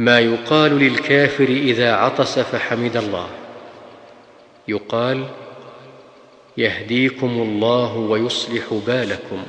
ما يقال للكافر إذا عطس فحمد الله. يقال يهديكم الله ويصلح بالكم.